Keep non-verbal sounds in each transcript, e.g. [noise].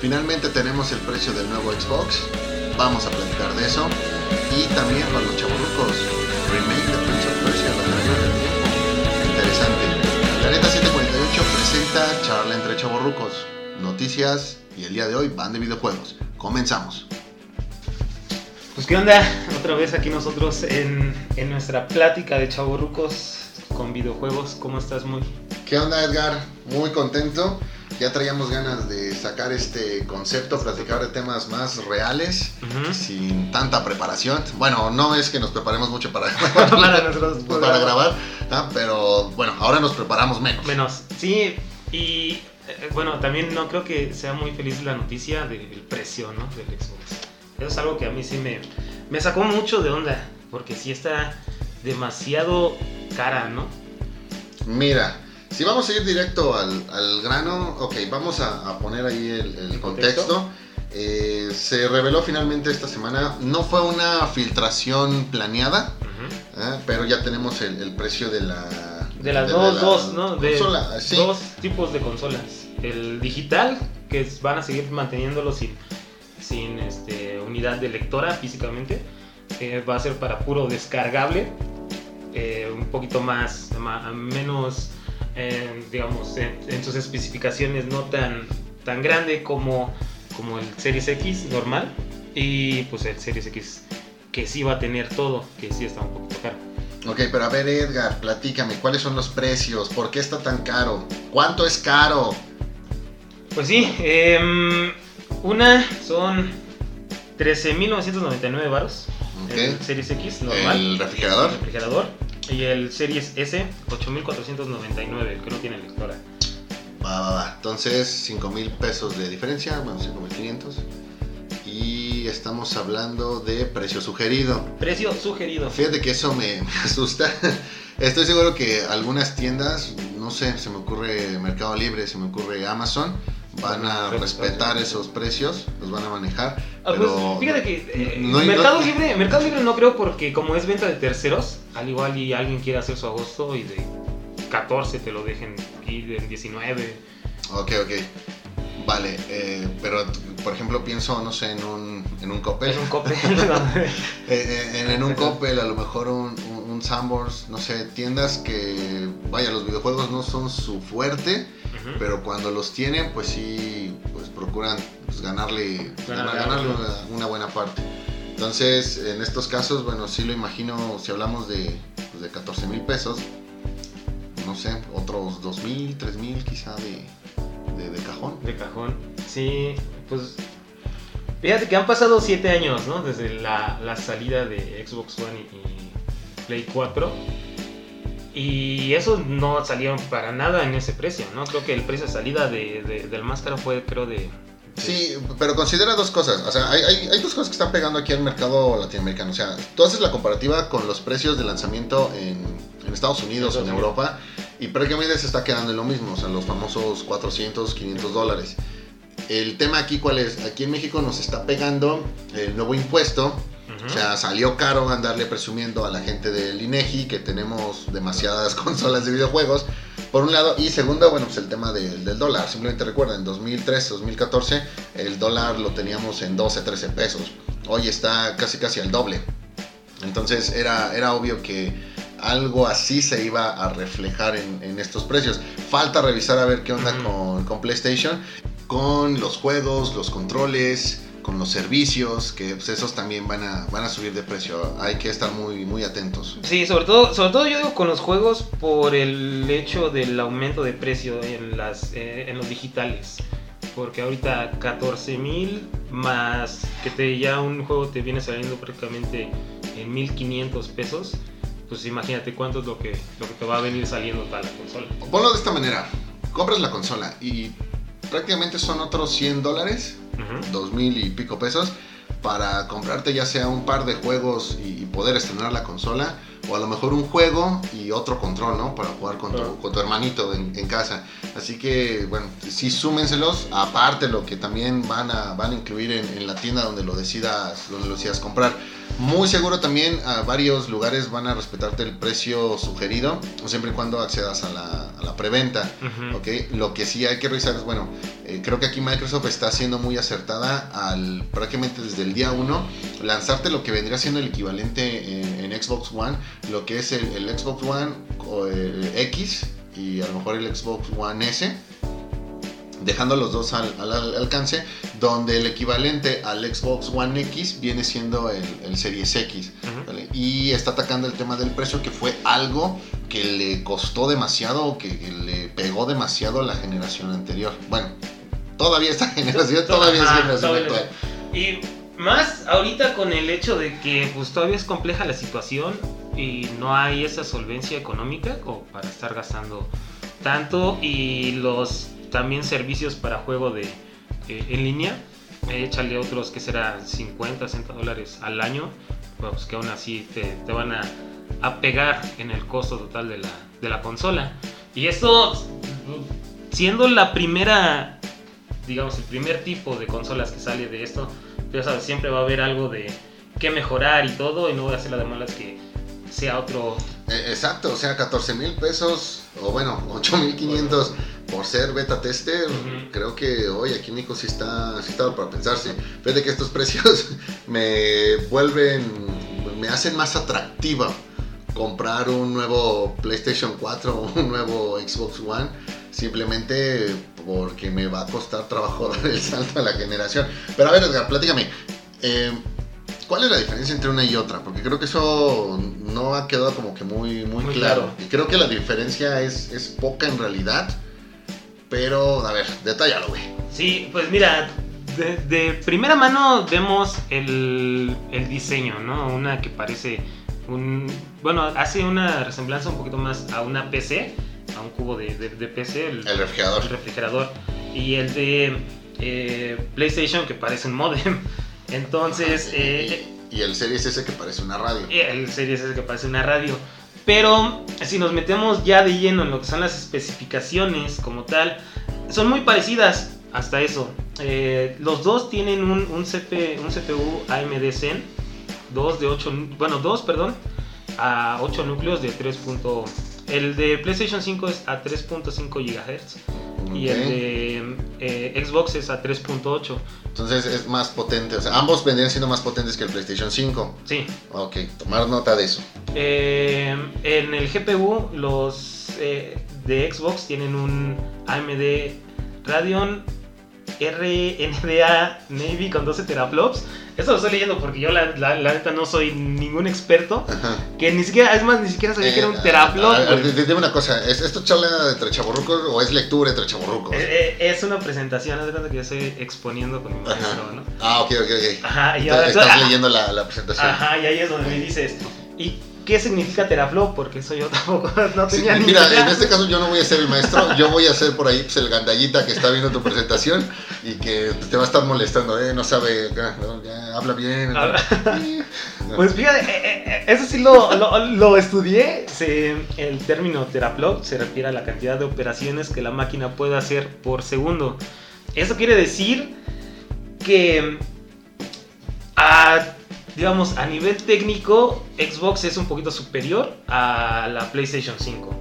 Finalmente tenemos el precio del nuevo Xbox. Vamos a platicar de eso. Y también para los chaburrucos, remake de Prince of Persia, la del Tiempo. Interesante. La neta 748 presenta charla entre chaburrucos, noticias y el día de hoy van de videojuegos. Comenzamos. Pues qué onda, otra vez aquí nosotros en, en nuestra plática de chaburrucos con videojuegos. ¿Cómo estás, muy? ¿Qué onda, Edgar? Muy contento. Ya traíamos ganas de sacar este concepto, platicar de temas más reales, sin tanta preparación. Bueno, no es que nos preparemos mucho para, [laughs] [laughs] grabar, pero bueno, ahora nos preparamos menos. Menos, sí, y eh, bueno, también no creo que sea muy feliz la noticia del precio, ¿no? Del Xbox. Eso es algo que a mí sí me, me sacó mucho de onda, porque sí está demasiado cara, ¿no? Mira, si vamos a ir directo al, al grano, ok, vamos a, a poner ahí el, el contexto. Eh, se reveló finalmente esta semana, no fue una filtración planeada. ¿eh? pero ya tenemos el, el precio de la... De las dos, la dos, ¿no? De consola, sí. dos tipos de consolas. El digital, que van a seguir manteniéndolo sin, sin este, unidad de lectora físicamente. eh, va a ser para puro descargable. eh, un poquito más, menos, eh, digamos, en, en sus especificaciones no tan, tan grande como, como el Series X normal. Y pues el Series X que sí va a tener todo, que sí está un poquito caro. Ok, pero a ver Edgar, platícame, ¿cuáles son los precios? ¿Por qué está tan caro? ¿Cuánto es caro? Pues sí, em, una son 13.999 baros. El Series X normal. ¿El refrigerador? el refrigerador. Y el Series S, 8.499, el que no tiene lectora. Va, va, va. Entonces, 5 mil pesos de diferencia, bueno, 5 mil 500. Y estamos hablando de precio sugerido. Precio sugerido. Fíjate que eso me, [laughs] me asusta. Estoy seguro que algunas tiendas, no sé, se me ocurre Mercado Libre, se me ocurre Amazon, van a Respetar. esos precios, los van a manejar. Ah, pero pues fíjate que eh, no Mercado, no- Libre, Mercado Libre no creo porque como es venta de terceros, al igual y alguien quiere hacer su agosto y de 14 te lo dejen y de 19. Ok, ok. Vale, eh, pero por ejemplo pienso, no sé, en un, en un Coppel. Es un copel. [laughs] [laughs] Eh, eh, en, en un Coppel, a lo mejor un, un, un Sanborns, no sé, tiendas que, vaya, los videojuegos no son su fuerte, Pero cuando los tienen, pues sí, pues procuran pues, ganarle, Ganar ganarle una, una buena parte. Entonces, en estos casos, bueno, sí lo imagino, si hablamos de, pues, de 14 mil pesos, no sé, otros 2 mil, 3 mil quizá de, de, de cajón. De cajón. Sí, pues. Fíjate que han pasado 7 años, ¿no? Desde la, la salida de Xbox One y, y Play 4. Y esos no salieron para nada en ese precio, ¿no? Creo que el precio de salida de, de- del más caro fue, creo, de. de- Sí, pero considera dos cosas. O sea, hay, hay, hay dos cosas que están pegando aquí al mercado latinoamericano. O sea, tú haces la comparativa con los precios de lanzamiento en, en Estados Unidos o en. Europa y prácticamente se está quedando en lo mismo. O sea, los famosos 400, 500 dólares. El tema aquí, ¿cuál es? Aquí en México nos está pegando el nuevo impuesto. O sea, salió caro andarle presumiendo a la gente del INEGI que tenemos demasiadas [laughs] consolas de videojuegos. Por un lado, y segundo, bueno, pues el tema del, del dólar. Simplemente recuerda, en 2013, 2014, el dólar lo teníamos en 12, 13 pesos. Hoy está casi casi al doble. Entonces era, era obvio que algo así se iba a reflejar en, en estos precios. Falta revisar a ver qué onda con, con PlayStation, con los juegos, los controles, con los servicios, que pues, esos también van a, van a subir de precio. Hay que estar muy, muy atentos. Sí, sobre todo, sobre todo yo digo con los juegos por el hecho del aumento de precio en, las, eh, en los digitales. Porque ahorita 14 mil más que te, ya un juego te viene saliendo prácticamente en 1500 pesos. Pues imagínate cuánto es lo que, lo que te va a venir saliendo para la consola. Ponlo de esta manera. Compras la consola y prácticamente son otros 100 dólares, dos mil y pico pesos, para comprarte ya sea un par de juegos y poder estrenar la consola, o a lo mejor un juego y otro control, ¿no? Para jugar con, tu, con tu hermanito en, en casa. Así que, bueno, sí súmenselos, aparte lo que también van a, van a incluir en, en la tienda donde lo decidas, donde lo decidas comprar. Muy seguro también a varios lugares van a respetarte el precio sugerido, siempre y cuando accedas a la, a la preventa. Ujú. ¿ok? Lo que sí hay que revisar es, bueno, eh, creo que aquí Microsoft está siendo muy acertada al prácticamente desde el día 1 lanzarte lo que vendría siendo el equivalente en, en Xbox One, lo que es el, el Xbox One o, X y a lo mejor el Xbox One S, dejando los dos al, al- al alcance, donde el equivalente al Xbox One X viene siendo el, el Series X. Y está atacando el tema del precio, que fue algo que le costó demasiado o que, que le pegó demasiado a la generación anterior. Bueno, todavía esta [laughs] generación, todavía es generación todavía actual. Y más ahorita con el hecho de que pues todavía es compleja la situación y no hay esa solvencia económica como para estar gastando tanto y los también servicios para juego de eh, en línea échale otros que será 50 60 dólares al año pues que aún así te, te van a, a pegar en el costo total de la, de la consola y esto siendo la primera digamos, el primer tipo de consolas que sale de esto, ya sabes, siempre va a haber algo de que mejorar y todo, y no voy a hacer la de malas que sea otro. Eh, exacto, o sea, 14 mil pesos, o bueno, 8 mil 500 por ser beta tester. Creo que hoy aquí Nico sí está, sí está para pensarse. Fíjate que estos [laughs] precios me vuelven, me hacen más atractiva comprar un nuevo PlayStation 4 o [laughs] un nuevo Xbox One simplemente porque me va a costar trabajo [laughs] dar el salto a la generación. Pero a ver, Edgar, platícame. eh, ¿Cuál es la diferencia entre una y otra? Porque creo que eso no ha quedado como que muy, muy, Muy claro. claro. Y creo que la diferencia es, es poca en realidad. Pero, a ver, detállalo, güey. Sí, pues mira, de, de primera mano vemos el, el diseño, ¿no? Una que parece un. Bueno, hace una resemblanza un poquito más a una PC, a un cubo de, de- de PC, el, El refrigerador. el refrigerador. Y el de eh, PlayStation que parece un modem. [laughs] Entonces, Ajá, y- eh, y, y el Series S que parece una radio. el Series S que parece una radio. Pero si nos metemos ya de lleno en lo que son las especificaciones como tal, son muy parecidas hasta eso. Eh, los dos tienen un, un, CP un CPU AMD Zen, dos de 8, bueno, dos, perdón, a 8 núcleos de 3. El de PlayStation 5 es a 3.5 GHz y el de eh, Xbox es a 3.8. Entonces es más potente. O sea, ambos vendrían siendo más potentes que el PlayStation 5. Sí, Ok, tomar nota de eso. Eh, en el GPU, los eh, de Xbox tienen un AMD Radeon RNDA Navy con 12 teraflops. Eso lo estoy leyendo porque yo la, la- la neta no soy ningún experto. Ajá. Que ni siquiera, es más, ni siquiera sabía que era Eh, un güey. di- Dime una cosa, ¿es esto charla entre chaborrucos o es lectura entre chaborrucos? Eh, eh, es una presentación, haz de cuenta que yo estoy exponiendo con mi maestro, Ajá. ¿no? Ah, ok, ok, ok. Ajá, y Estás- ahora Estás ah, leyendo la, la presentación. Ajá, y ahí es donde me dices, ¿y qué significa teraflop? Porque eso yo [laughs] tampoco no Sí, tenía ni mira, idea. en este caso yo no voy a ser el maestro, yo voy a ser por ahí pues, el gandallita que está viendo tu presentación y que te va a estar molestando, ¿eh? No sabe, acá, ¿no? Ya, habla bien. ¿no? Pues fíjate, eh, eh, eso sí lo, lo- lo estudié. Se- el término teraflop se refiere a la cantidad de operaciones que la máquina puede hacer por segundo. Eso quiere decir que, a, digamos, a nivel técnico, Xbox es un poquito superior a la PlayStation 5.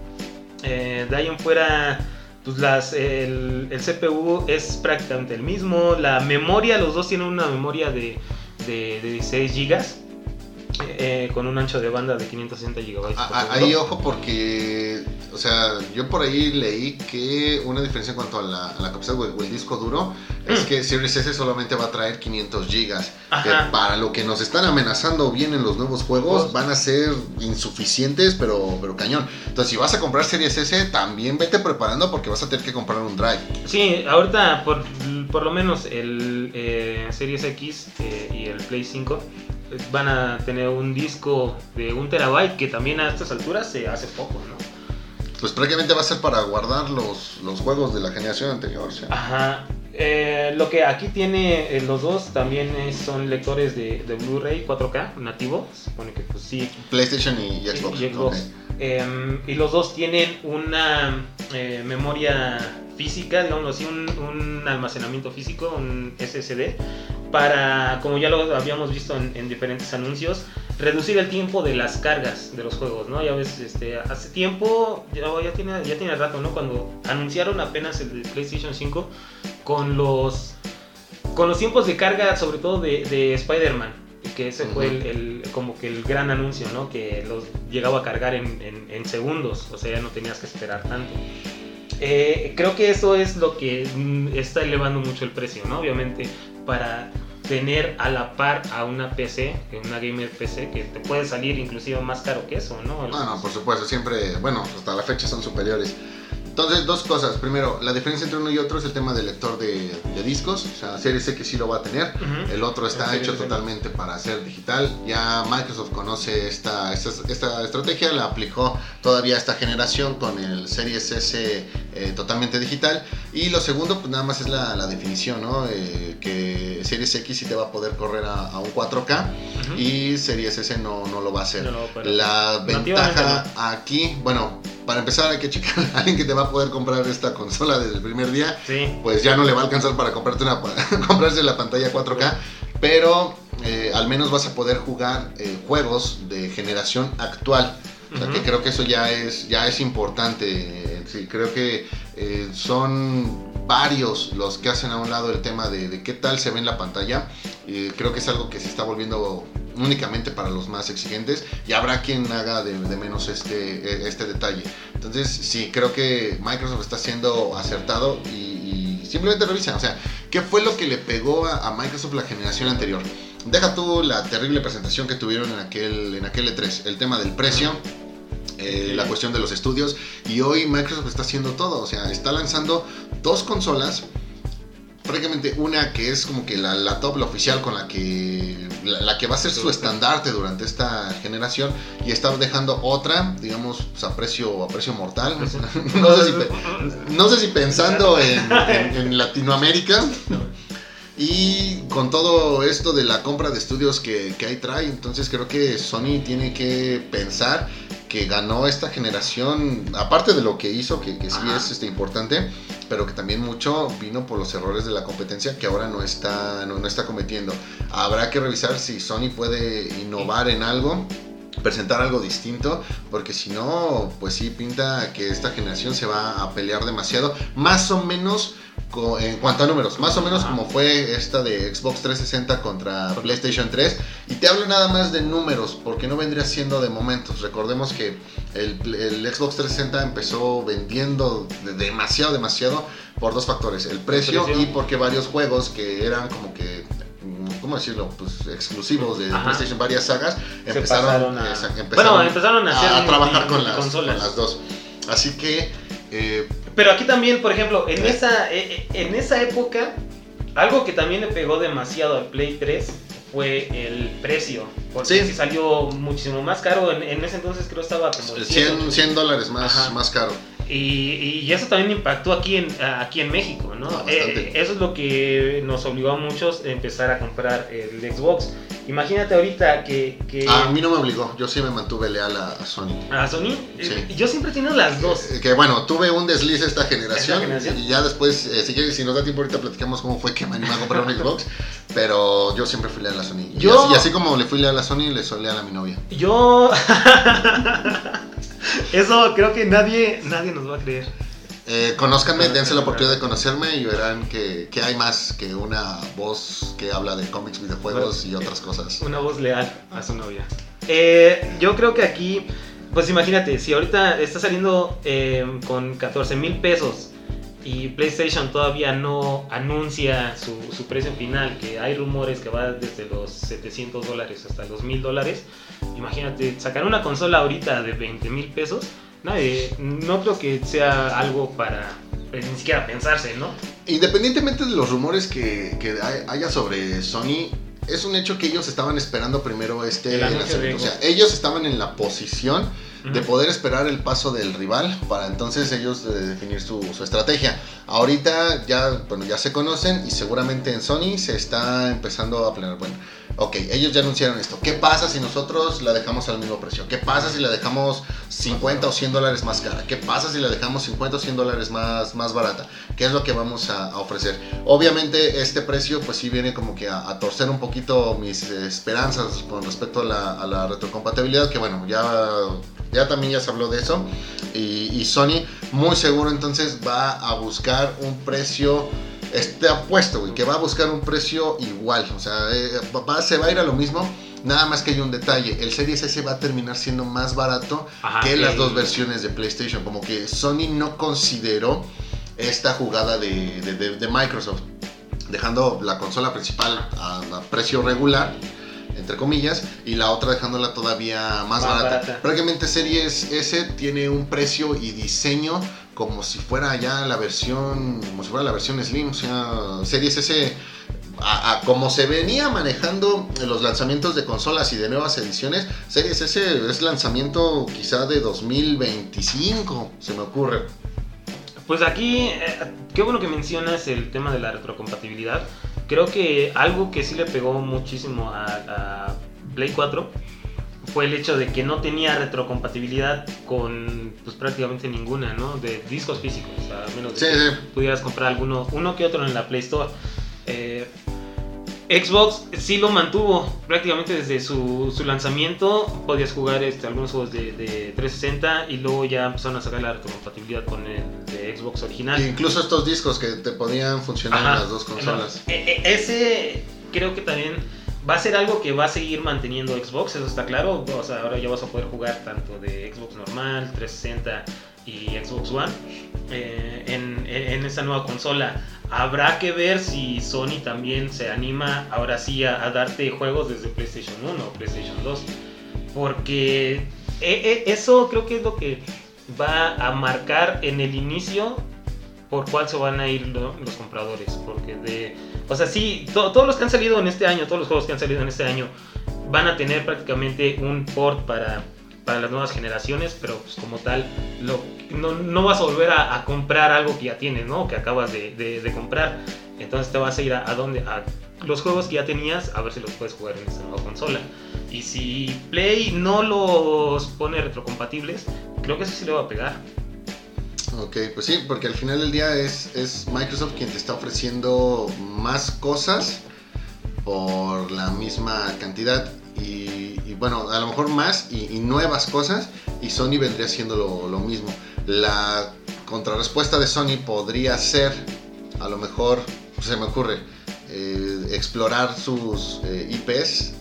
Eh, de ahí en fuera, pues las, el, el CPU es prácticamente el mismo. La memoria, los dos tienen una memoria de, de, de 16 GB. eh, con un ancho de banda de 560 GB. A- a- Ahí ojo porque, o sea, yo por ahí leí que una diferencia en cuanto a la, a la capacidad o el disco duro es Mm. que Series S solamente va a traer 500 gigas. Que para lo que nos están amenazando bien en los nuevos juegos Juegos. van a ser insuficientes, pero, pero cañón. Entonces, si vas a comprar Series S, también vete preparando porque vas a tener que comprar un drive. Sí, ahorita por, por lo menos el eh, Series X eh, y el Play 5 eh, van a tener un disco de un terabyte que también a estas alturas se hace poco, ¿no? Pues prácticamente va a ser para guardar los, los juegos de la generación anterior. Ajá. Eh, lo que aquí tiene eh, los dos también es- son lectores de, de Blu-ray 4K nativo. Supone que pues sí. PlayStation y, y Xbox. Y Xbox. Em, y los dos tienen una eh, memoria física, digamos así, un, un almacenamiento físico, un SSD, para, como ya lo habíamos visto en, en diferentes anuncios, reducir el tiempo de las cargas de los juegos, ¿no? Ya ves, este, hace tiempo, ya, ya, tiene, ya tiene rato, ¿no? Cuando anunciaron apenas el PlayStation 5 con los, con los tiempos de carga, sobre todo de, de Spider-Man, que ese fue el, el- como que el gran anuncio, ¿no? Que los llegaba a cargar en, en- en segundos, o sea, ya no tenías que esperar tanto. Eh, creo que eso es lo que mm, está elevando mucho el precio, ¿no? Obviamente, para tener a la par a una PC, una gamer PC, que te puede salir inclusive más caro que eso, ¿no? No, no, por supuesto, siempre, bueno, hasta la fecha son superiores. Entonces, dos cosas. Primero, la diferencia entre uno y otro es el tema del lector de, de discos. O sea, Series X sí lo va a tener. Ujú. El otro está El hecho totalmente para ser digital. Ya Microsoft conoce esta, esta, esta estrategia, la aplicó todavía esta generación con el Series S eh, totalmente digital. Y lo segundo, pues nada más es la, la definición, ¿no? Eh, que Series X sí te va a poder correr a, a un 4K Ujú. y Series S no, no lo va a hacer. No La ventaja aquí, bueno, para empezar hay que checar a alguien que te va a poder comprar esta consola desde el primer día, Sí. pues ya no le va a alcanzar para comprarte una, pa- [laughs] comprarse la pantalla 4K, pero eh, al menos vas a poder jugar eh, juegos de generación actual. O sea, que creo que eso ya es, ya es importante. Sí, creo que eh, son varios los que hacen a un lado el tema de, de qué tal se ve en la pantalla. Eh, creo que es algo que se está volviendo únicamente para los más exigentes y habrá quien haga de, de menos este, eh, este detalle. Entonces, sí, creo que Microsoft está siendo acertado y, y simplemente revisa. O sea, ¿qué fue lo que le pegó a, a Microsoft la generación anterior? Deja tú la terrible presentación que tuvieron en aquel, en aquel E3, el tema del precio, eh, la cuestión de los estudios, y hoy Microsoft está haciendo todo, o sea, está lanzando dos consolas, prácticamente una que es como que la, top, la oficial, con la que, la, que va a ser su estandarte durante esta generación, y está dejando otra, digamos, a precio, a precio mortal, [laughs] no sé si, pensando en, en- en Latinoamérica. Y con todo esto de la compra de estudios que, que ahí trae, entonces creo que Sony tiene que pensar que ganó esta generación, aparte de lo que hizo, que, que sí Ajá. es este, importante, pero que también mucho vino por los errores de la competencia que ahora no está, no, no está cometiendo. Habrá que revisar si Sony puede innovar en algo presentar algo distinto, porque si no, pues sí pinta que esta generación se va a pelear demasiado, más o menos en cuanto a números, más o menos Ajá. como fue esta de Xbox 360 contra PlayStation 3, y te hablo nada más de números, porque no vendría siendo de momentos, recordemos que el, el Xbox 360 empezó vendiendo de- demasiado, demasiado por dos factores, el precio, precio. y porque varios juegos que eran como que... ¿Cómo decirlo? Pues exclusivos de Ajá. PlayStation, varias sagas, Se empezaron, pasaron a- esa- Bueno, empezaron empezaron a hacer a, trabajar con las, con consolas. las dos. Así que, eh, Pero aquí también, por ejemplo, en Eh. esa, eh, en esa época, algo que también le pegó demasiado al Play 3 fue el precio. Porque Sí. sí salió muchísimo más caro. En, en ese entonces creo estaba como en 100, 100 dólares más, Ajá. más caro. Y, y eso también impactó aquí en, aquí en México, ¿no? Ah, bastante. Eh, eso es lo que nos obligó a muchos a empezar a comprar el Xbox. Imagínate ahorita que... que Ah, a mí no me obligó, yo sí me mantuve leal a, a Sony. a Sony, Sí. eh, yo siempre he tenido las dos. Eh, que bueno, tuve un desliz esta generación, Esta generación. y ya después, eh, si, quieres, si nos da tiempo ahorita platicamos cómo fue que me animé a comprar un [laughs] Xbox, pero yo siempre fui leal a Sony. Y, Yo- así, y así como le fui leal a Sony, le soy leal a mi novia. Yo... [laughs] Eso creo que nadie, nadie nos va a creer. Eh, conózcanme, dense la oportunidad de conocerme y verán que, que hay más que una voz que habla de cómics, videojuegos y otras cosas. Una voz leal a su novia. Eh, yo creo que aquí, pues imagínate, si ahorita está saliendo eh, con 14 mil pesos y PlayStation todavía no anuncia su, su precio final, que hay rumores que va desde los 700 dólares hasta los 1000 dólares, imagínate, sacar una consola ahorita de 20 mil pesos, nadie, no creo que sea algo para eh, ni siquiera pensarse, ¿no? Independientemente de los rumores que, que hay- haya sobre Sony, es un hecho que ellos estaban esperando primero este El O sea, ellos estaban en la posición de poder esperar el paso del rival para entonces ellos eh, definir su, su, estrategia. Ahorita ya, bueno, ya se conocen y seguramente en Sony se está empezando a planear, bueno, ok, ellos ya anunciaron esto. ¿Qué pasa si nosotros la dejamos al mismo precio? ¿Qué pasa si la dejamos 50 o 100 dólares más cara? ¿Qué pasa si la dejamos 50 o 100 dólares más, más barata? ¿Qué es lo que vamos a, ofrecer? Obviamente este precio pues sí viene como que a, torcer un poquito mis esperanzas con respecto a la, a la retrocompatibilidad, que bueno, ya ya también ya se habló de eso. Y, y, Sony muy seguro entonces va a buscar un precio este apuesto, güey, que va a buscar un precio igual. O sea, eh, se va a ir a lo mismo. Nada más que hay un detalle, el Series S va a terminar siendo más barato que las dos versiones de PlayStation. Como que Sony no consideró esta jugada de, Microsoft, dejando la consola principal a, precio regular entre comillas, y la otra dejándola todavía más, barata. Prácticamente Series S tiene un precio y diseño como si fuera ya la versión, como si fuera la versión Slim, o sea, Series S, a, como se venía manejando los lanzamientos de consolas y de nuevas ediciones, Series S es lanzamiento quizá de 2025, se me ocurre. Pues aquí, eh, qué bueno que mencionas el tema de la retrocompatibilidad. Creo que algo que sí le pegó muchísimo a, a Play 4 fue el hecho de que no tenía retrocompatibilidad con pues prácticamente ninguna, ¿no? De discos físicos, a menos de que pudieras comprar alguno, uno que otro en la Play Store. Eh, Xbox sí lo mantuvo prácticamente desde su, su lanzamiento. Podías jugar este, algunos juegos de, de, 360 y luego ya empezaron a sacar la retrocompatibilidad con el de Xbox original. incluso estos discos que te podían funcionar en las dos consolas. E, e, ese creo que también va a ser algo que va a seguir manteniendo Xbox, eso está claro. O sea, ahora ya vas a poder jugar tanto de Xbox normal, 360 y Xbox One eh, en, en, esta nueva consola. Habrá que ver si Sony también se anima ahora sí a, darte juegos desde PlayStation 1 o PlayStation 2. Porque eh, eh, eso creo que es lo que va a marcar en el inicio por cuál se van a ir los compradores. Porque de. O sea, sí, todos los que han salido en este año, todos los juegos que han salido en este año, van a tener prácticamente un port para, para las nuevas generaciones, pero pues como tal, no, vas a volver a, comprar algo que ya tienes, ¿no? Que acabas de, de, comprar. Entonces te vas a ir a, a donde. A los juegos que ya tenías, a ver si los puedes jugar en esta nueva consola. Y si Play no los pone retrocompatibles, creo que eso sí le va a pegar. Ok, pues sí, porque al final del día es, es Microsoft quien te está ofreciendo más cosas por la misma cantidad y, bueno, a lo mejor más y, nuevas cosas y Sony vendría siendo lo, mismo. La contrarrespuesta de Sony podría ser, a lo mejor, se me ocurre, eh, explorar sus eh, IPs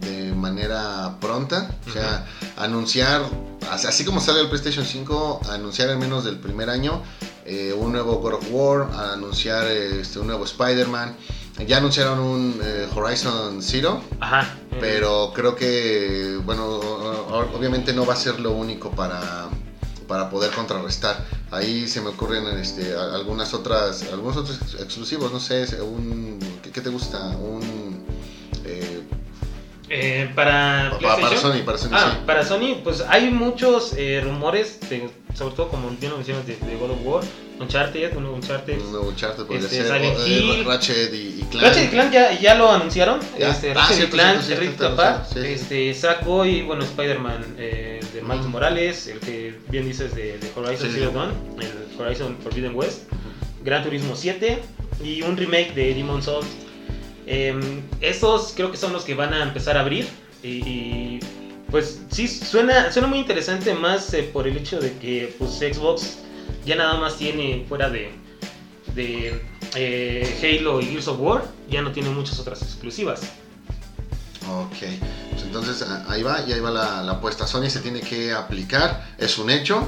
de manera pronta, o sea, anunciar así como sale el PlayStation 5, anunciar en menos del primer año eh, un nuevo God of War, anunciar este, un nuevo Spider-Man. Ya anunciaron un eh, Horizon Zero, Ajá. pero creo que, bueno, obviamente no va a ser lo único para, para poder contrarrestar. Ahí se me ocurren este, algunas otras, algunos otros exclusivos, no sé, un, ¿qué, te gusta? Un eh, para, para, Sony, para Sony, ah, para Sony, pues hay muchos eh, rumores, sobre todo como bien lo mencionas, de, God of War, Uncharted, un nuevo Uncharted. Un nuevo Uncharted podría este, ser. Silent eh, Hill. Ratchet y, y Clank. Ratchet y Clank ya, ya lo anunciaron. Este, ah, Ratchet cierto, y Clank, cierto, Rift cierto, Apart, sí, sí. este, Saco y bueno, Spider-Man eh, de Miles Morales, el que bien dices de, de Horizon Zero Dawn, el Horizon Forbidden West, Gran Turismo 7 y un remake de Demon's Souls. Eh, estos creo que son los que van a empezar a abrir y, pues sí, suena, suena muy interesante más eh, por el hecho de que pues Xbox ya nada más tiene fuera de, eh, Halo y Gears of War, ya no tiene muchas otras exclusivas. Ok, pues entonces ahí va y ahí va la apuesta. Sony se tiene que aplicar, es un hecho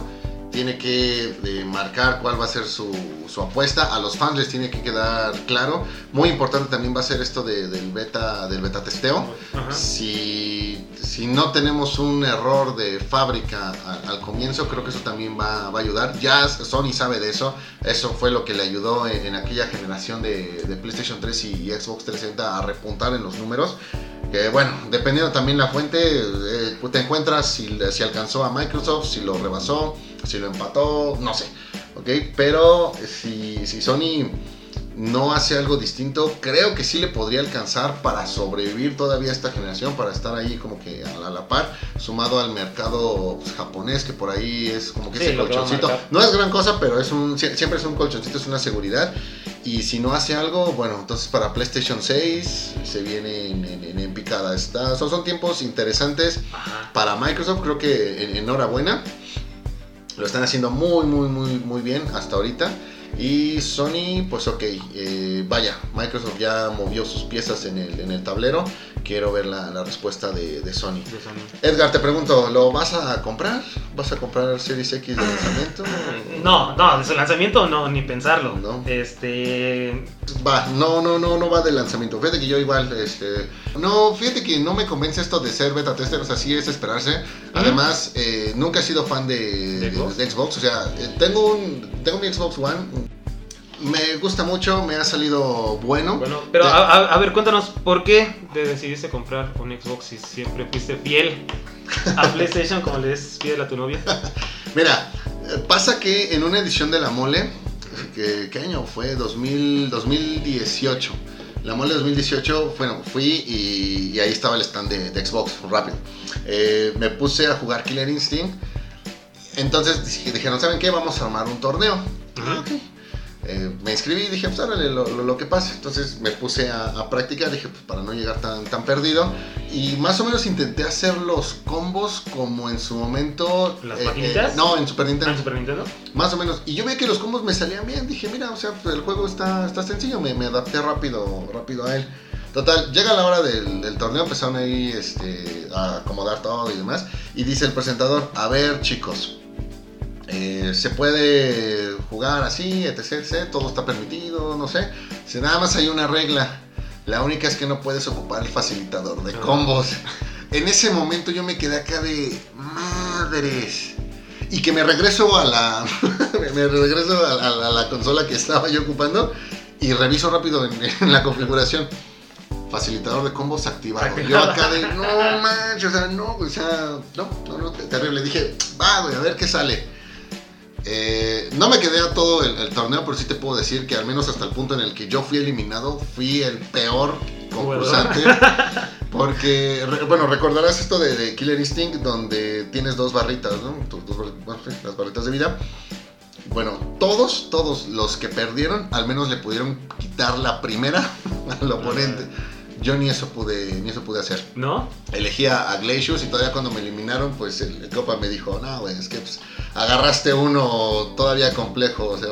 tiene que eh, marcar cuál va a ser su, su, apuesta. A los fans les tiene que quedar claro. Muy importante también va a ser esto de, del beta del beta testeo. Si, si, no tenemos un error de fábrica al comienzo, creo que eso también va, va, a ayudar. Ya Sony sabe de eso. Eso fue lo que le ayudó en, aquella generación de, de, PlayStation 3 y Xbox 360 a repuntar en los números. Que bueno, dependiendo también la fuente, eh, te encuentras si, alcanzó a Microsoft, si lo rebasó, si lo empató, no sé. ¿Ok? Pero si Sony no hace algo distinto, creo que sí le podría alcanzar para sobrevivir todavía esta generación, para estar ahí como que a la, par, sumado al mercado pues, japonés, que por ahí es como que Sí, ese colchoncito. No es gran cosa, pero es un, siempre es un colchoncito, es una seguridad. Y si no hace algo, bueno, entonces para PlayStation 6 se viene en, en- en- en picada. Está, son, son tiempos interesantes Ajá. para Microsoft, creo que en- enhorabuena. Lo están haciendo muy, muy, muy, muy bien hasta ahorita. Y Sony, pues ok, eh, vaya, Microsoft ya movió sus piezas en el, en el tablero. Quiero ver la, la respuesta de, de Sony. de Sony. Edgar, te pregunto, ¿lo vas a comprar? ¿Vas a comprar Series X de lanzamiento? No, no, de su lanzamiento no, ni pensarlo. No. Este. Va, no, no, no, no va de lanzamiento. Fíjate que yo igual, este, no, fíjate que no me convence esto de ser beta tester, o sea, sí es esperarse. Además, eh, nunca he sido fan de, ¿De de- Xbox? Xbox, o sea, eh, tengo un, tengo mi Xbox One, me gusta mucho, me ha salido bueno. Bueno, pero a, a- a ver, cuéntanos, ¿por qué te decidiste comprar un Xbox si siempre fuiste fiel a [laughs] PlayStation como le es fiel a tu novia? [laughs] Mira, pasa que en una edición de la mole, que, ¿qué año fue? 2000, 2018. La mole 2018, bueno, fui y, y ahí estaba el stand de, de Xbox, rápido. Eh, me puse a jugar Killer Instinct. Entonces dije- dijeron, ¿saben qué? Vamos a armar un torneo. Ah. Eh, me inscribí y dije, pues órale, lo, lo- lo que pase. Entonces me puse a, a practicar, dije, pues para no llegar tan, tan perdido. Y más o menos intenté hacer los combos como en su momento. ¿Las eh, maquinitas? eh, no, en Super ¿En Nintendo. Super Nintendo? Más o menos. Y yo vi que los combos me salían bien. Dije, mira, o sea, pues, el juego está, está sencillo. Me, me adapté rápido, rápido a él. Total, llega la hora del, del torneo, empezaron ahí este, a acomodar todo y demás. Y dice el presentador, a ver chicos, eh, se puede jugar así, etc, etc, todo está permitido, no sé. Si nada más hay una regla, la única es que no puedes ocupar el facilitador de combos. En ese momento yo me quedé acá de madres. Y que me regreso a la. [laughs] me regreso a, a a la consola que estaba yo ocupando. Y reviso rápido en, en la configuración. Facilitador de combos activado. Yo acá de, no manches, o sea, no, o sea, no, no, no, terrible. Dije, va, güey, a ver qué sale. Eh, no me quedé a todo el, el torneo, pero sí te puedo decir que al menos hasta el punto en el que yo fui eliminado, fui el peor concursante. [laughs] Porque, re- bueno, recordarás esto de, de Killer Instinct, donde tienes dos barritas, ¿no? Tus dos bar- bueno, sí, las barritas de vida. Bueno, todos, todos los que perdieron, al menos le pudieron quitar la primera [laughs] al oponente. Yo ni eso pude, ni eso pude hacer. ¿No? Elegí a, a Glacius y todavía cuando me eliminaron, pues el, el Copa me dijo, no, güey, es que pues, agarraste uno todavía complejo, o sea,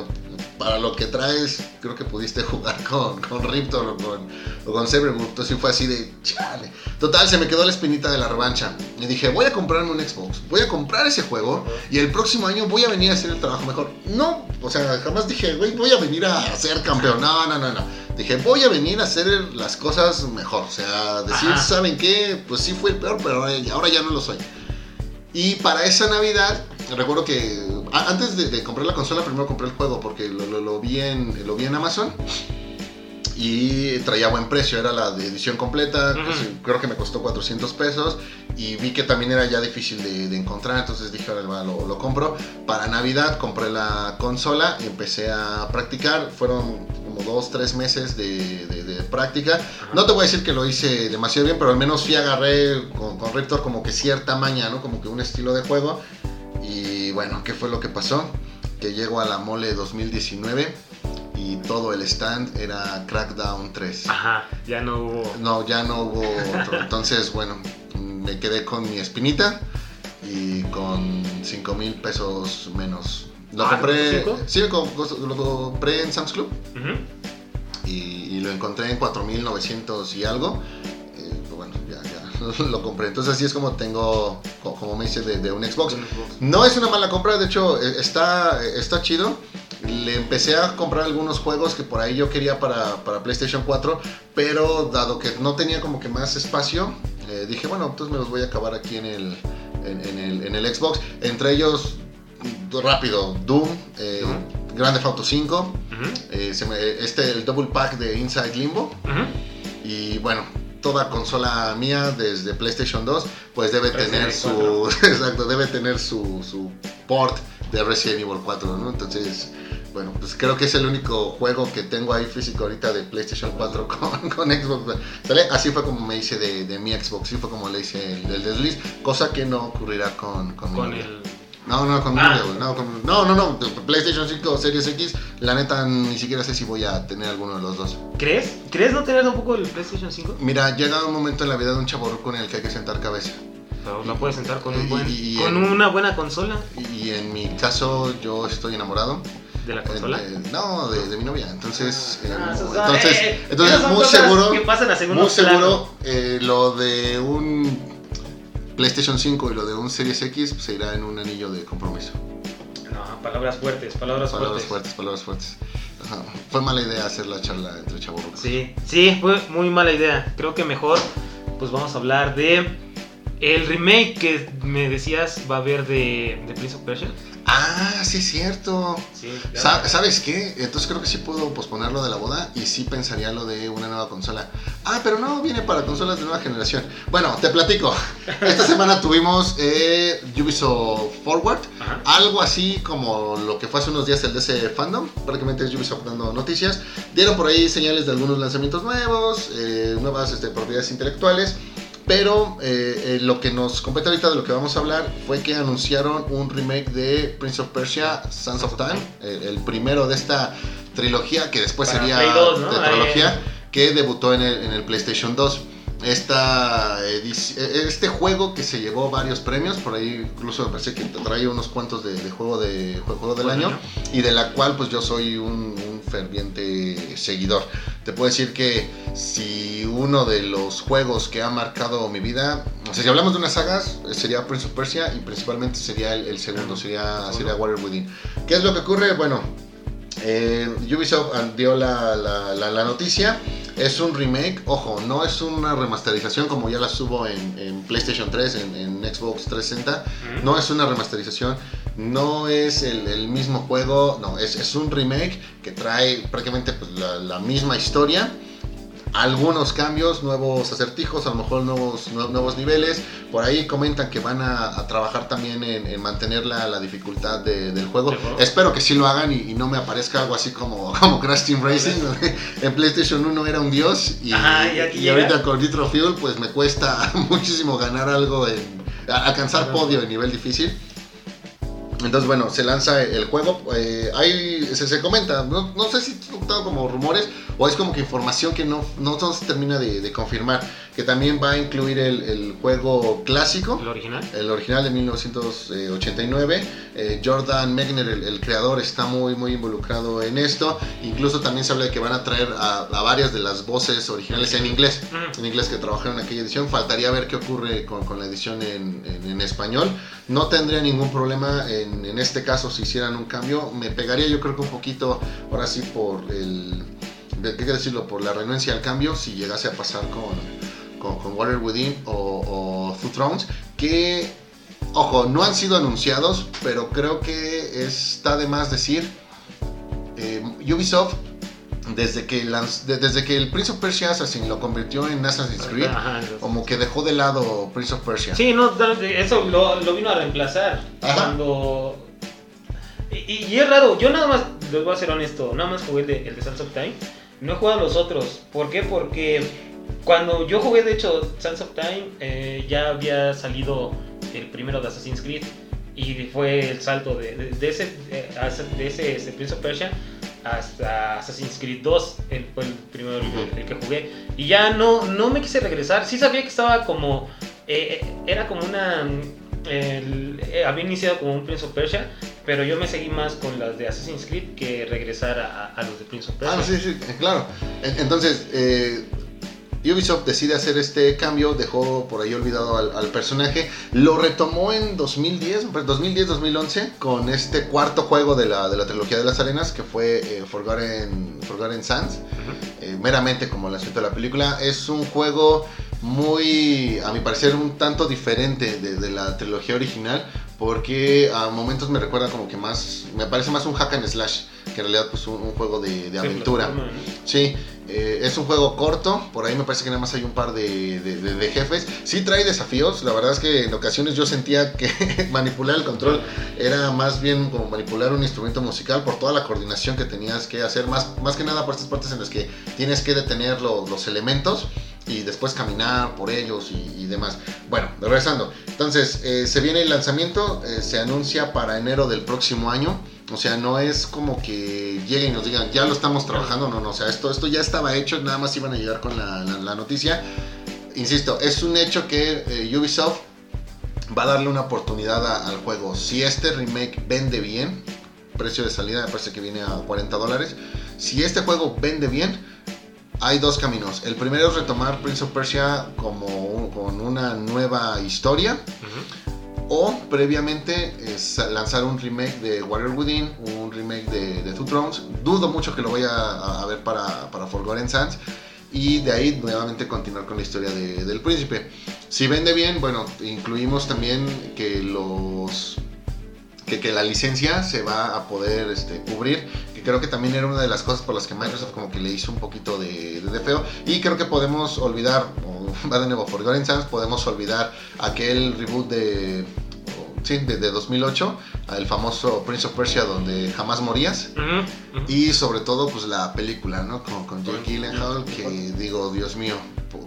para lo que traes, creo que pudiste jugar con, con Riptor o con, o con Saberwolf, entonces fue así de, chale. Total, se me quedó la espinita de la revancha. Y dije, voy a comprarme un Xbox, voy a comprar ese juego y el próximo año voy a venir a hacer el trabajo mejor. No, o sea, jamás dije, güey, voy a venir a ser campeón. No, no, no, no. Dije, voy a venir a hacer las cosas mejor. O sea, decir, Ajá. ¿saben qué? Pues sí fui el peor, pero ahora ya, no lo soy. Y para esa Navidad, recuerdo que antes de, de comprar la consola, primero compré el juego porque lo, lo- lo vi, en, lo vi en Amazon. Y traía buen precio, era la de edición completa, creo que me costó 400 pesos. Y vi que también era ya difícil de, de encontrar, entonces dije, ahora lo compro. Para Navidad compré la consola y empecé a practicar. Fueron como dos, tres meses de, de- de práctica. No te voy a decir que lo hice demasiado bien, pero al menos sí agarré con, con Riptor como que cierta maña, ¿no? Como que un estilo de juego. Y bueno, ¿qué fue lo que pasó? Que llego a la mole 2019 y todo el stand era Crackdown 3. Ajá, ya no hubo. No, ya no hubo otro. Entonces, bueno, me quedé con mi espinita y con 5 mil pesos menos. Lo Ah, compré, sí, lo, lo compré en Sam's Club y, y lo encontré en 4.900 y algo. Eh, pues bueno, ya, ya [laughs] lo compré. Entonces así es como tengo, co- como me hice de, de un Xbox. No es una mala compra, de hecho eh, está, está chido. Le empecé a comprar algunos juegos que por ahí yo quería para, para PlayStation 4, pero dado que no tenía como que más espacio, eh, dije, bueno, entonces me los voy a acabar aquí en el, en, en el, en el Xbox. Entre ellos, rápido, Doom, eh, Doom. Grand Theft Auto 5, Ujú. eh, se me- este, el double pack de Inside Limbo. Y bueno, toda consola mía desde PlayStation 2 pues debe tener su [laughs] exacto, debe tener su, su port de Resident Evil 4, ¿no? Entonces, bueno, pues creo que es el único juego que tengo ahí físico ahorita de PlayStation 4 [laughs] con, con Xbox. ¿sale? Así fue como me hice de, de mi Xbox, así fue como le hice el, el desliz, cosa que no ocurrirá con, con, mi Con el. No, no, con Ah. no, con- no, no, no, PlayStation 5 o Series X, la neta ni siquiera sé si voy a tener alguno de los dos. ¿Crees? ¿Crees no tener tampoco el PlayStation 5? Mira, llega un momento en la vida de un chaborruco en el que hay que sentar cabeza. Pero la puedes sentar con, un buen, y- con una buena consola Y en mi caso, yo estoy enamorado. de la consola. Eh, eh, no, de, de mi novia. Entonces, eh, Ah, son- entonces, eh, eh, entonces muy seguro, que pasan a muy seguro eh, lo de un PlayStation 5 y lo de un Series X se irá en un anillo de compromiso. No, palabras fuertes, palabras, Palabras fuertes. fuertes, palabras fuertes. Fue mala idea hacer la charla entre chavorrucos. Sí, sí, fue muy mala idea. Creo que mejor, pues vamos a hablar de el remake que me decías va a haber de, de Prince of Persia. Ah, sí es cierto. Sí, ¿Sabes qué? Entonces creo que sí puedo posponer lo de la boda y sí pensaría lo de una nueva consola. Ah, pero no, viene para consolas de nueva generación. Bueno, te platico. [laughs] Esta semana tuvimos eh, Ubisoft Forward. Ajá. Algo así como lo que fue hace unos días el DC Fandom. Prácticamente es Ubisoft dando noticias. Dieron por ahí señales de algunos lanzamientos nuevos, eh, nuevas este, propiedades intelectuales. Pero eh, eh, lo que nos compete ahorita de lo que vamos a hablar fue que anunciaron un remake de Prince of Persia, Sands of Time, el, el primero de esta trilogía que después Para sería Play 2, ¿no? tetralogía, que debutó en el, en el PlayStation 2. Esta eh, este juego que se llevó varios premios, por ahí incluso me parece que trae unos cuantos de, de juego, de, juego del año y de la cual pues yo soy un, un ferviente seguidor. Te puedo decir que si uno de los juegos que ha marcado mi vida, o sea, si hablamos de unas sagas, eh, sería Prince of Persia y principalmente sería el, el segundo, sería, sería Water Within. ¿Qué es lo que ocurre? Bueno, eh, Ubisoft dio la, la- la- la noticia. Es un remake, ojo, no es una remasterización como ya la subo en, en PlayStation 3, en, en Xbox 360. Ujú. No es una remasterización, no es el, el mismo juego, no, es, es un remake que trae prácticamente pues, la, la misma historia. Algunos cambios, nuevos acertijos, a lo mejor nuevos, nue- nuevos niveles. Por ahí comentan que van a, a trabajar también en, en mantener la, la dificultad de- del juego. Espero que sí lo hagan y, y no me aparezca algo así como, [laughs] como Crash Team Racing. en PlayStation 1 era un dios y, Ajá, ¿y ahorita con Nitro Fuel pues me cuesta [laughs] muchísimo ganar algo en alcanzar podio en nivel difícil. Entonces, bueno, se lanza el juego. eh, ahí se, se comenta, no, no sé si es como rumores o es como que información que no, no, se termina de confirmar. Que también va a incluir el, el juego clásico, El original. el original de 1989. Eh, Jordan Megner, el, el creador, está muy, muy involucrado en esto. Incluso también se habla de que van a traer a, a varias de las voces originales en inglés en inglés que trabajaron en aquella edición. Faltaría ver qué ocurre con, con la edición en, en- en español. No tendría ningún problema en, en este caso si hicieran un cambio. Me pegaría yo creo que un poquito, ahora sí, por el... ¿Qué quiero decirlo? Por la renuencia al cambio si llegase a pasar con, con, con Water Within o, o Two Thrones. Que, ojo, no han sido anunciados, pero creo que está de más decir... eh, Ubisoft desde que, lanz- de- desde que el Prince of Persia Assassin lo convirtió en Assassin's Creed, Ajá, como que dejó de lado Prince of Persia. Sí, no, no, eso lo, lo vino a reemplazar. Ajá. Cuando. Y, y es raro, yo nada más, les voy a ser honesto, nada más jugué el de, el de Sands of Time. No he jugado a los otros. ¿Por qué? Porque cuando yo jugué, de hecho, Sands of Time, eh, ya había salido el primero de Assassin's Creed. Y fue el salto de, de- de ese, eh, de ese, ese Prince of Persia hasta Assassin's Creed 2. El, fue el primero el, el que jugué. Y ya no, no me quise regresar. Sí sabía que estaba como. eh, era como una. el- eh, había iniciado como un Prince of Persia, pero yo me seguí más con las de Assassin's Creed que regresar a, a los de Prince of Persia. Ah, sí, sí, claro. En- Entonces, eh, Ubisoft decide hacer este cambio, dejó por ahí olvidado al, al personaje, lo retomó en 2010, 2010-2011, con este cuarto juego de la, de la trilogía de las arenas, que fue eh, Forgotten, Forgotten Sands. Eh, meramente como el asunto de la película. Es un juego muy, a mi parecer, un tanto diferente de, de la trilogía original, porque a momentos me recuerda como que más, me parece más un hack and slash que en realidad pues un, un juego de, de aventura. Sí, eh, es un juego corto, por ahí me parece que nada más hay un par de, de- de- de jefes. Sí trae desafíos, la verdad es que en ocasiones yo sentía que [laughs] manipular el control era más bien como manipular un instrumento musical por toda la coordinación que tenías que hacer, más, más que nada por estas partes en las que tienes que detener lo- los elementos y después caminar por ellos y, demás. Bueno, regresando. Entonces, eh, se viene el lanzamiento, eh, se anuncia para enero del próximo año. O sea, no es como que lleguen y nos digan, ya lo estamos trabajando, no, no, o sea, esto, esto ya estaba hecho, nada más iban a llegar con la, noticia. Insisto, es un hecho que eh, Ubisoft va a darle una oportunidad al juego. Si este remake vende bien, precio de salida me parece que viene a 40 dólares. Si este juego vende bien, hay dos caminos. El primero es retomar Prince of Persia como un- con una nueva historia. O previamente es lanzar un remake de Warrior Within, un remake de, de Two Thrones. Dudo mucho que lo vaya a, a ver para, para Forgotten Sands. Y de ahí nuevamente continuar con la historia de- del príncipe. Si vende bien, bueno, incluimos también que los. Que, que la licencia se va a poder este, cubrir, que creo que también era una de las cosas por las que Microsoft como que le hizo un poquito de, de, de feo. Y creo que podemos olvidar, o [laughs] va de nuevo Forgotten Sands, podemos olvidar aquel reboot de, sí, de, de 2008, el famoso Prince of Persia donde jamás morías. Y sobre todo, pues la película, ¿no? Con, con Jake Gyllenhaal, que digo, Dios mío,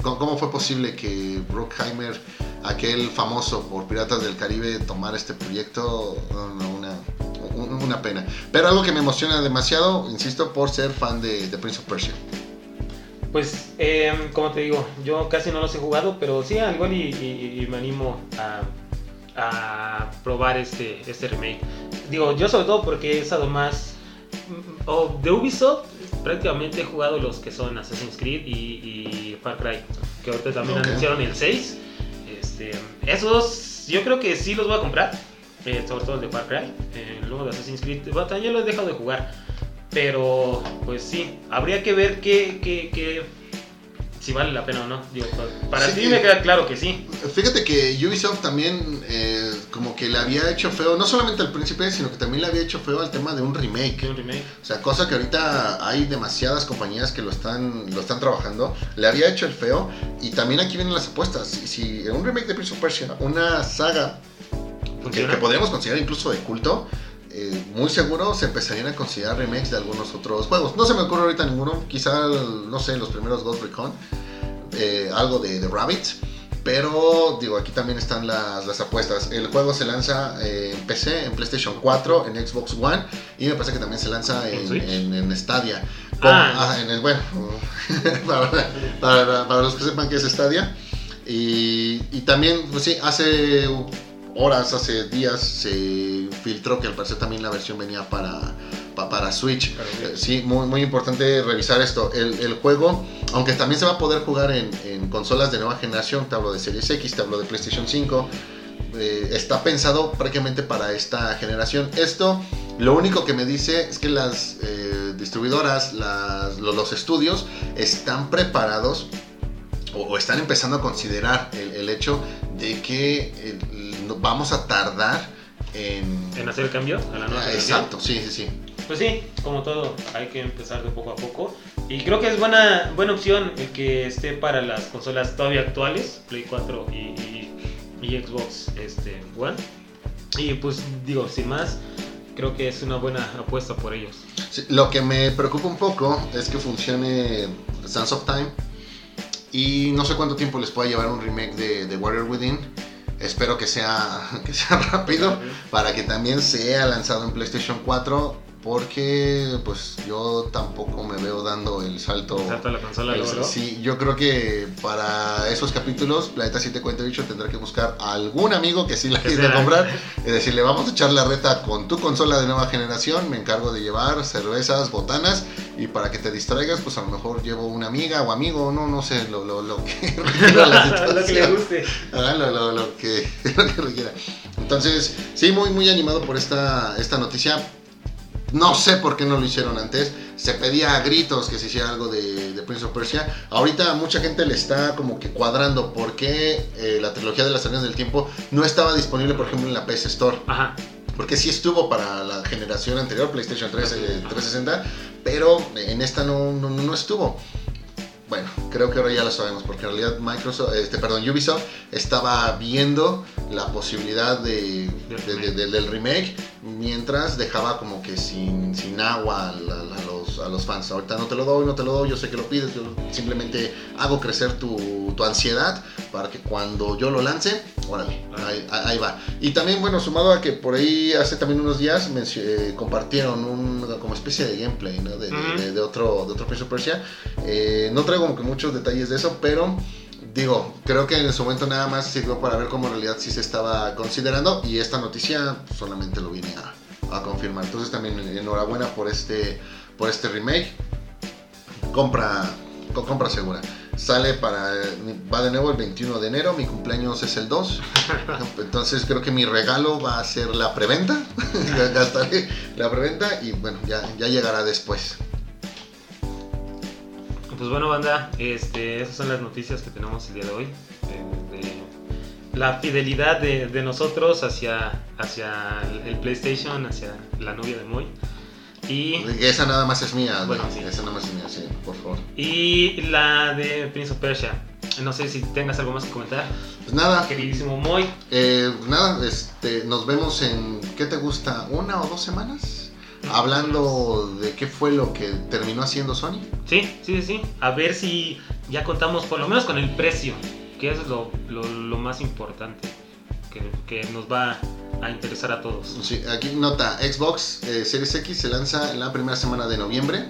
¿cómo, fue posible que Bruckheimer, aquel famoso por Piratas del Caribe, tomara este proyecto? No, no, una, un- una pena. Pero algo que me emociona demasiado, insisto, por ser fan de, de Prince of Persia. Pues, eh, como te digo, yo casi no los he jugado, pero sí, al igual y, y- y me animo a, a probar este, este remake. Digo, yo sobre todo porque he estado más... mm, O de Ubisoft, prácticamente he jugado los que son Assassin's Creed y, y Far Cry, que ahorita también anunciaron el 6. Este, esos yo creo que sí los voy a comprar, eh, sobre todo el de Far Cry. Eh, luego de Assassin's Creed, bueno, también lo he dejado de jugar. Pero, pues sí, habría que ver qué, qué, qué- si vale la pena o no. Digo, pa- para Sí, ti me queda claro que sí. Fíjate que Ubisoft también eh, como que le había hecho feo, no solamente al príncipe, sino que también le había hecho feo al tema de un remake. Un remake. O sea, cosa que ahorita hay demasiadas compañías que lo están, lo están trabajando. Le había hecho el feo. Y también aquí vienen las apuestas. Si, si un remake de Prince of Persia, una saga que, que podríamos considerar incluso de culto, eh, muy seguro se empezarían a considerar remakes de algunos otros juegos. No se me ocurre ahorita ninguno. Quizá, no sé, los primeros Ghost Recon. eh, algo de, de Rabbids. Pero digo, aquí también están las, las apuestas. El juego se lanza eh, en PC, en PlayStation 4, en Xbox One y me parece que también se lanza ¿En en, Switch? en- en Stadia. Con- Ah. ah, en el, bueno, [laughs] para, para- para los que sepan que es Stadia. Y, y también, pues sí, hace horas, hace días se filtró que al parecer también la versión venía para, pa- para Switch. Eh. Sí, muy, muy importante revisar esto. El, el juego, aunque también se va a poder jugar en, en consolas de nueva generación, te hablo de Series X, te hablo de PlayStation 5, eh, está pensado prácticamente para esta generación. Esto, lo único que me dice es que las eh, distribuidoras, las- los estudios están preparados o, o están empezando a considerar el, el hecho de que vamos a tardar en... En hacer el cambio a la nueva Ah. Exacto, sí, sí, sí. Pues sí, como todo, hay que empezar de poco a poco. Y creo que es buena, buena opción el que esté para las consolas todavía actuales, Play 4 y, y- y Xbox este, One. Y pues digo, sin más, creo que es una buena apuesta por ellos. Sí, lo que me preocupa un poco es que funcione Sands of Time y no sé cuánto tiempo les pueda llevar un remake de, de Warrior Within. Espero que sea, [laughs] que sea rápido para que también sea lanzado en PlayStation 4 porque pues yo tampoco me veo dando el salto. Salta la consola el- sí, yo creo que para esos capítulos Planeta 748 tendrá que buscar a algún amigo que sí la quiera comprar y decirle vamos a echar la reta con tu consola de nueva generación, me encargo de llevar cervezas, botanas y para que te distraigas pues a lo mejor llevo una amiga o amigo, no, no sé, lo, lo, lo que [laughs] [laughs] lo que le guste. Lo- lo que, [laughs] lo que requiera. Entonces, sí, muy, muy animado por esta, esta noticia. No sé por qué no lo hicieron antes. Se pedía a gritos que se hiciera algo de, de Prince of Persia. Ahorita mucha gente le está como que cuadrando por qué eh, la trilogía de las arenas del tiempo no estaba disponible, por ejemplo, en la PS Store. Ajá. porque sí estuvo para la generación anterior, PlayStation 3, eh, 360, pero en esta no, no, no estuvo. Bueno, creo que ahora ya lo sabemos, porque en realidad Microsoft, este, perdón, Ubisoft estaba viendo la posibilidad de- del remake, mientras dejaba como que sin, sin agua a, los, a los fans. Ahorita no te lo doy, no te lo doy, yo sé que lo pides, yo simplemente hago crecer tu, tu ansiedad para que cuando yo lo lance, órale, ahí, ahí va. Y también, bueno, sumado a que por ahí hace también unos días mencio- eh, compartieron un como especie de gameplay, ¿no? De, de- de otro, de otro Prince of Persia. Eh, no traigo como que muchos detalles de eso, pero digo, creo que en su momento nada más sirvió para ver cómo en realidad sí se estaba considerando y esta noticia solamente lo vine a, a confirmar. Entonces también enhorabuena por este, por este remake. Compra, co- compra segura. Sale para, va de nuevo el 21 de enero, mi cumpleaños es el 2. [laughs] Entonces creo que mi regalo va a ser la preventa. [laughs] Gastaré la preventa y bueno, ya, ya llegará después. Pues bueno, banda, este, esas son las noticias que tenemos el día de hoy. de- de la fidelidad de, de nosotros hacia, hacia el, PlayStation, hacia la novia de Moy. Y, Esa nada más es mía. Bueno, ¿no? sí. Esa nada más es mía, sí, por favor. y la de Prince of Persia. No sé si tengas algo más que comentar, Pues nada, queridísimo Moy. eh, nada, este, nos vemos en, ¿qué te gusta? ¿Una o dos semanas? Hablando de qué fue lo que terminó haciendo Sony. Sí, sí, sí. A ver si ya contamos por lo menos con el precio, que eso es lo, lo- lo más importante, que, que nos va a interesar a todos. Sí, aquí nota, Xbox eh, Series X se lanza en la primera semana de noviembre.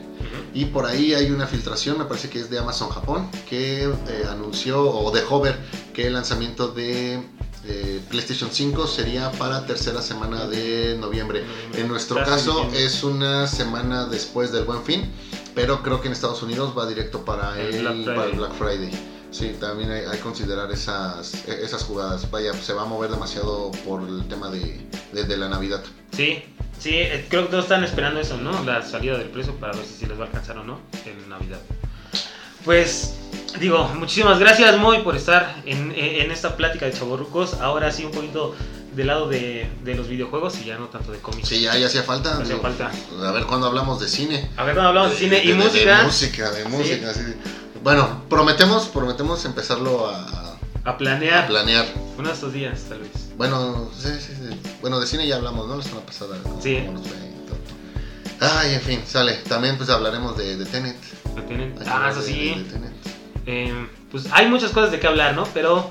Y por ahí hay una filtración, me parece que es de Amazon Japón, que eh, anunció o dejó ver que el lanzamiento de eh, PlayStation 5 sería para tercera semana de noviembre. En nuestro Casi caso diciembre. es una semana después del Buen Fin, pero creo que en Estados Unidos va directo para El el, Black Friday. para el Black Friday. Sí, también hay, que considerar esas, e- esas jugadas. Vaya, se va a mover demasiado por el tema de, de- de la Navidad. Sí, sí, eh, creo que todos están esperando eso, ¿no? La salida del precio para ver si les va a alcanzar o no en Navidad. Pues, digo, muchísimas gracias, Moy, por estar en, en esta plática de chavorrucos. Ahora sí, un poquito del lado de, de los videojuegos y ya no tanto de cómics. Sí, ya, ya hacía falta. Hacía falta. A ver cuándo hablamos de cine. A ver, cuando hablamos de cine y De- de- música, De música, de música, sí. Bueno, prometemos, prometemos empezarlo a, a a planear planear. uno de estos días, tal vez. Bueno, sí, sí, sí. Bueno, de cine ya hablamos, ¿no? La semana pasada. Sí. Ay, en fin, sale. También pues hablaremos de, de Tenet. Hay que Ah, eso de- sí. de- de Tenet. Eh, pues hay muchas cosas de qué hablar, ¿no? Pero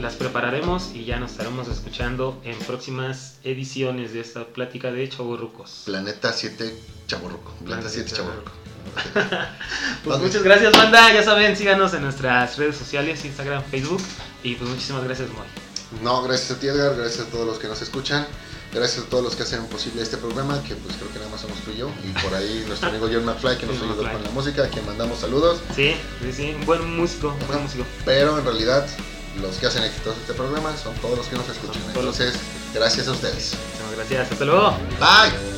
las prepararemos y ya nos estaremos escuchando en próximas ediciones de esta plática de chavorrucos. Planeta 7 Chaborruco. Planeta Planeta 7 siete Chaborruco. [laughs] Pues muchas gracias, banda. Ya saben, síganos en nuestras redes sociales, Instagram, Facebook. Y pues muchísimas gracias, Moy. No, gracias a ti Edgar, gracias a todos los que nos escuchan, gracias a todos los que hacen posible este programa, que pues creo que nada más somos tú y yo, y por ahí [laughs] nuestro amigo John McFly que nos ayudó con la música, a quien mandamos saludos, Sí, sí, sí. Un buen músico, un buen músico. pero en realidad los que hacen exitoso este programa son todos los que nos escuchan, entonces gracias a ustedes. Muchísimas gracias. Hasta luego. Bye.